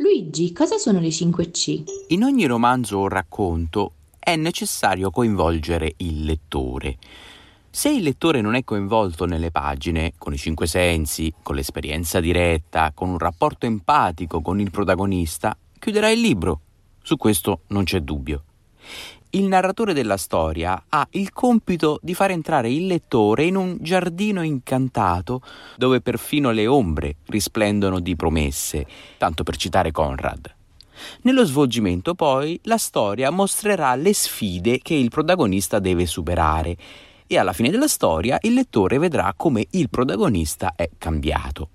Luigi, cosa sono le 5C? In ogni romanzo o racconto è necessario coinvolgere il lettore. Se il lettore non è coinvolto nelle pagine, con i cinque sensi, con l'esperienza diretta, con un rapporto empatico con il protagonista, chiuderà il libro. Su questo non c'è dubbio. Il narratore della storia ha il compito di far entrare il lettore in un giardino incantato dove perfino le ombre risplendono di promesse, tanto per citare Conrad. Nello svolgimento poi la storia mostrerà le sfide che il protagonista deve superare e alla fine della storia il lettore vedrà come il protagonista è cambiato.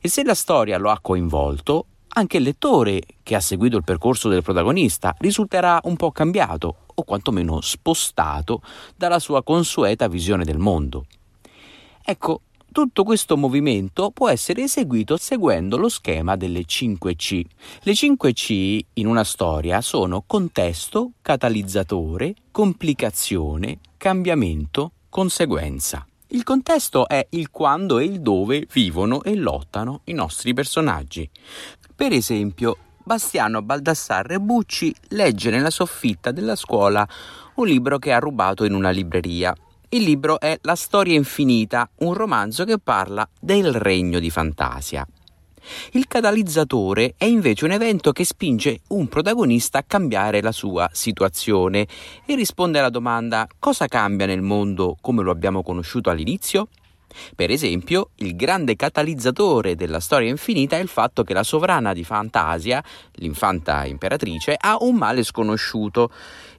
E se la storia lo ha coinvolto, anche il lettore che ha seguito il percorso del protagonista risulterà un po' cambiato o quantomeno spostato dalla sua consueta visione del mondo. Ecco, tutto questo movimento può essere eseguito seguendo lo schema delle 5C. Le 5C in una storia sono contesto, catalizzatore, complicazione, cambiamento, conseguenza. Il contesto è il quando e il dove vivono e lottano i nostri personaggi. Per esempio, Bastiano Baldassarre Bucci legge nella soffitta della scuola un libro che ha rubato in una libreria. Il libro è La storia infinita, un romanzo che parla del regno di fantasia. Il catalizzatore è invece un evento che spinge un protagonista a cambiare la sua situazione e risponde alla domanda cosa cambia nel mondo come lo abbiamo conosciuto all'inizio? Per esempio, il grande catalizzatore della storia infinita è il fatto che la sovrana di Fantasia, l'infanta imperatrice, ha un male sconosciuto.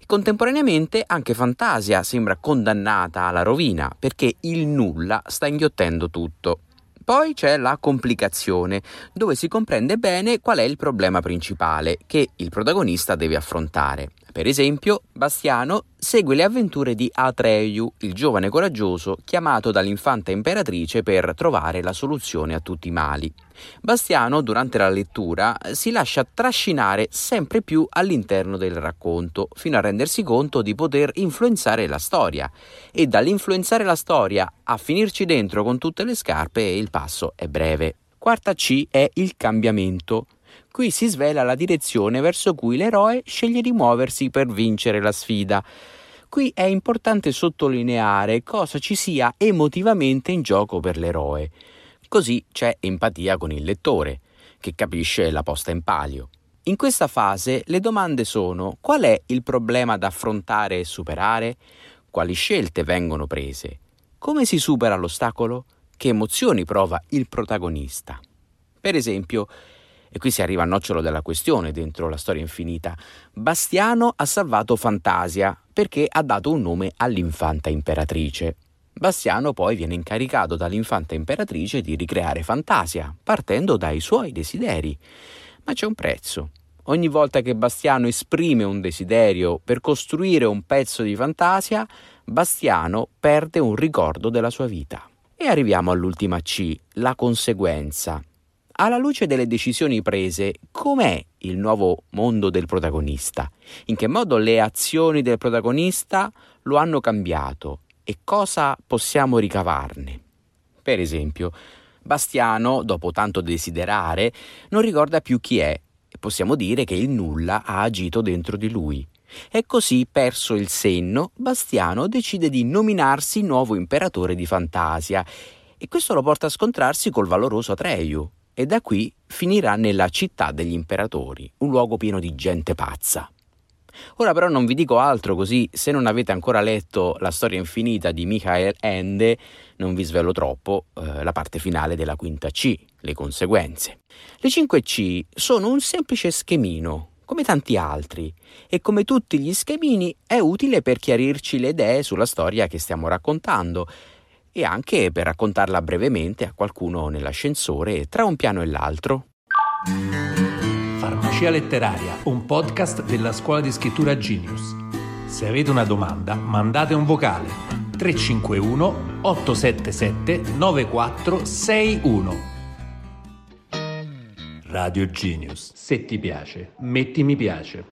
Contemporaneamente anche Fantasia sembra condannata alla rovina perché il nulla sta inghiottendo tutto. Poi c'è la complicazione, dove si comprende bene qual è il problema principale che il protagonista deve affrontare. Per esempio, Bastiano segue le avventure di Atreyu, il giovane coraggioso chiamato dall'infanta imperatrice per trovare la soluzione a tutti i mali. Bastiano, durante la lettura, si lascia trascinare sempre più all'interno del racconto, fino a rendersi conto di poter influenzare la storia. E dall'influenzare la storia a finirci dentro con tutte le scarpe il passo è breve. Quarta C è il cambiamento. Qui si svela la direzione verso cui l'eroe sceglie di muoversi per vincere la sfida. Qui è importante sottolineare cosa ci sia emotivamente in gioco per l'eroe. Così c'è empatia con il lettore, che capisce la posta in palio. In questa fase le domande sono qual è il problema da affrontare e superare? Quali scelte vengono prese? Come si supera l'ostacolo? Che emozioni prova il protagonista? Per esempio, e qui si arriva al nocciolo della questione dentro la storia infinita. Bastiano ha salvato Fantasia perché ha dato un nome all'infanta imperatrice. Bastiano poi viene incaricato dall'infanta imperatrice di ricreare Fantasia, partendo dai suoi desideri. Ma c'è un prezzo. Ogni volta che Bastiano esprime un desiderio per costruire un pezzo di fantasia, Bastiano perde un ricordo della sua vita. E arriviamo all'ultima C, la conseguenza. Alla luce delle decisioni prese, com'è il nuovo mondo del protagonista? In che modo le azioni del protagonista lo hanno cambiato e cosa possiamo ricavarne? Per esempio, Bastiano, dopo tanto desiderare, non ricorda più chi è e possiamo dire che il nulla ha agito dentro di lui. E così, perso il senno, Bastiano decide di nominarsi nuovo imperatore di Fantasia e questo lo porta a scontrarsi col valoroso Atreyu, e da qui finirà nella città degli imperatori, un luogo pieno di gente pazza. Ora però non vi dico altro così se non avete ancora letto La storia infinita di Michael Ende non vi svelo troppo eh, la parte finale della quinta C, le conseguenze. Le 5 C sono un semplice schemino, come tanti altri, e come tutti gli schemini è utile per chiarirci le idee sulla storia che stiamo raccontando e anche per raccontarla brevemente a qualcuno nell'ascensore tra un piano e l'altro. Farmacia letteraria, un podcast della scuola di scrittura Genius. Se avete una domanda, mandate un vocale 351 877 9461. Radio Genius. Se ti piace, metti mi piace.